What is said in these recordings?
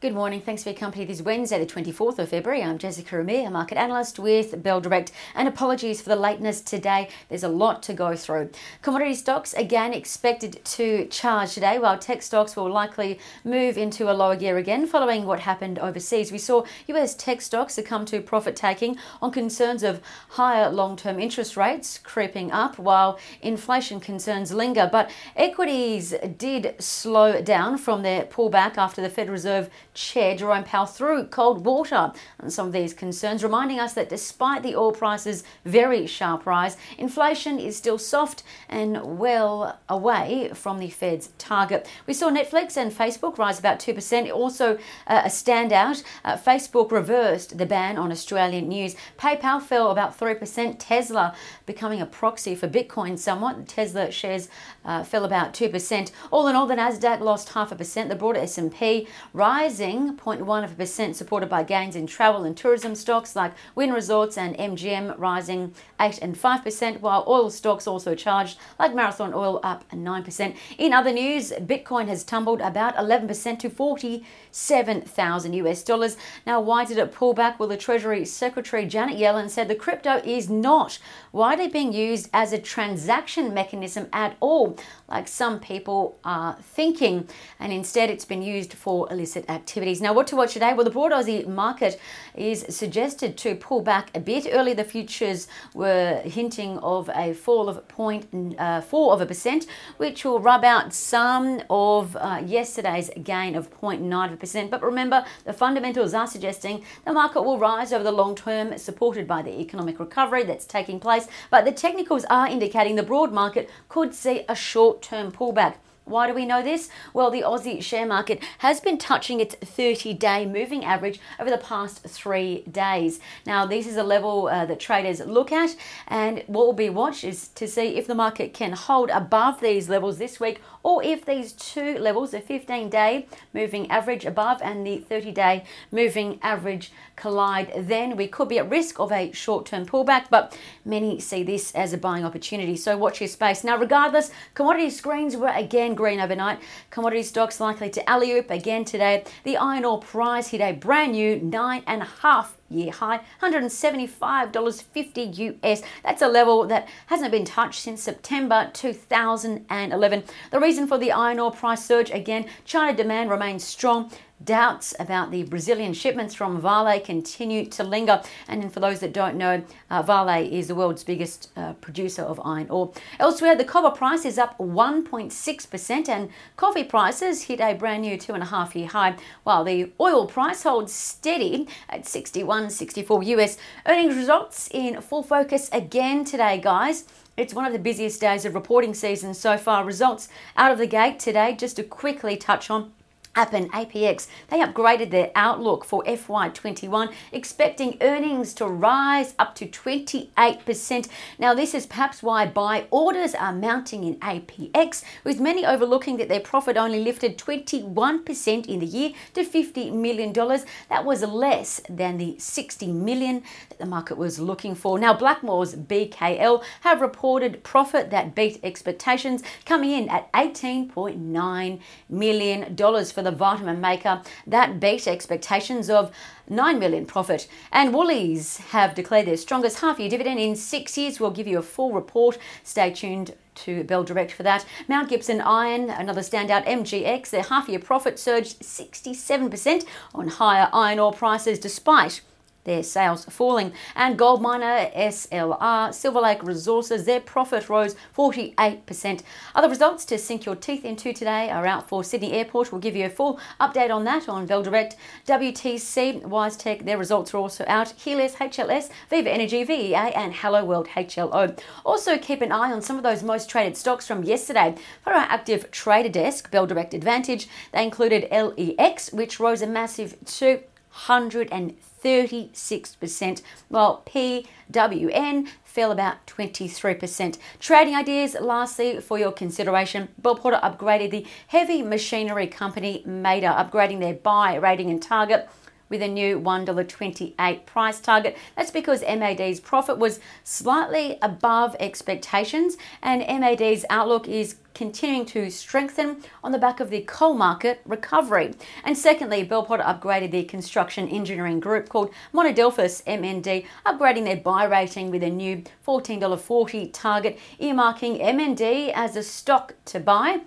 Good morning. Thanks for your company this Wednesday, the 24th of February. I'm Jessica Amir, market analyst with Bell Direct. And apologies for the lateness today. There's a lot to go through. Commodity stocks again expected to charge today, while tech stocks will likely move into a lower gear again following what happened overseas. We saw US tech stocks succumb to profit taking on concerns of higher long term interest rates creeping up while inflation concerns linger. But equities did slow down from their pullback after the Federal Reserve Chair Jerome Powell threw cold water on some of these concerns, reminding us that despite the oil price's very sharp rise, inflation is still soft and well away from the Fed's target. We saw Netflix and Facebook rise about 2%. Also, uh, a standout, uh, Facebook reversed the ban on Australian news. PayPal fell about 3%. Tesla becoming a proxy for Bitcoin somewhat. Tesla shares uh, fell about 2%. All in all, the Nasdaq lost half a percent. The broader S&P rise rising 0.1%, supported by gains in travel and tourism stocks like Wynn Resorts and MGM rising 8 and 5%, while oil stocks also charged, like Marathon Oil up 9%. In other news, Bitcoin has tumbled about 11% to 47,000 US dollars. Now, why did it pull back? Well, the Treasury Secretary Janet Yellen said the crypto is not widely being used as a transaction mechanism at all, like some people are thinking, and instead it's been used for illicit activity activities. Now, what to watch today? Well, the broad Aussie market is suggested to pull back a bit. Early, the futures were hinting of a fall of 0.4 uh, of a percent, which will rub out some of uh, yesterday's gain of 0.9 of a percent. But remember, the fundamentals are suggesting the market will rise over the long term, supported by the economic recovery that's taking place. But the technicals are indicating the broad market could see a short term pullback. Why do we know this? Well, the Aussie share market has been touching its 30 day moving average over the past three days. Now, this is a level uh, that traders look at, and what will be watched is to see if the market can hold above these levels this week or if these two levels, the 15 day moving average above and the 30 day moving average collide, then we could be at risk of a short term pullback. But many see this as a buying opportunity. So watch your space. Now, regardless, commodity screens were again green overnight. Commodity stocks likely to alley oop again today. The iron ore price hit a brand new nine and a half year high, $175.50 US. That's a level that hasn't been touched since September 2011. The reason for the iron ore price surge again, China demand remains strong Doubts about the Brazilian shipments from Vale continue to linger. And for those that don't know, uh, Vale is the world's biggest uh, producer of iron ore. Elsewhere, the copper price is up 1.6%, and coffee prices hit a brand new two and a half year high, while the oil price holds steady at 61.64 US. Earnings results in full focus again today, guys. It's one of the busiest days of reporting season so far. Results out of the gate today, just to quickly touch on. Appen APX, they upgraded their outlook for FY21, expecting earnings to rise up to 28%. Now, this is perhaps why buy orders are mounting in APX, with many overlooking that their profit only lifted 21% in the year to $50 million. That was less than the 60 million that the market was looking for. Now, Blackmores BKL have reported profit that beat expectations, coming in at $18.9 million for for the vitamin maker that beat expectations of 9 million profit. And Woolies have declared their strongest half year dividend in six years. We'll give you a full report. Stay tuned to Bell Direct for that. Mount Gibson Iron, another standout, MGX, their half year profit surged 67% on higher iron ore prices despite their sales falling. And gold miner SLR, Silver Lake Resources, their profit rose 48%. Other results to sink your teeth into today are out for Sydney Airport. We'll give you a full update on that on Bell Direct. WTC, WiseTech, their results are also out. Healius, HLS, Viva Energy, VEA, and Hello World, HLO. Also, keep an eye on some of those most traded stocks from yesterday. For our active trader desk, Bell Direct Advantage, they included LEX, which rose a massive 230 36%, while PWN fell about 23%. Trading ideas, lastly, for your consideration, Bell Potter upgraded the heavy machinery company Mader, upgrading their buy rating and target with a new $1.28 price target. That's because MAD's profit was slightly above expectations, and MAD's outlook is continuing to strengthen on the back of the coal market recovery. And secondly, Bell Potter upgraded the construction engineering group called Monadelphous MND, upgrading their buy rating with a new $14.40 target, earmarking MND as a stock to buy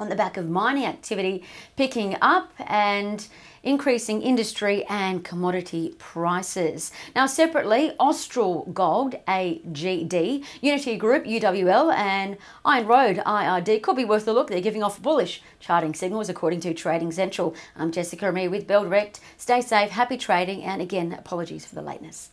on the back of mining activity picking up and increasing industry and commodity prices. Now, separately, Austral Gold, AGD, Uniti Group, UWL, and Iron Road, IRD, could be worth a look. They're giving off bullish charting signals according to Trading Central. I'm Jessica Amir with Bell Direct. Stay safe, happy trading, and again, apologies for the lateness.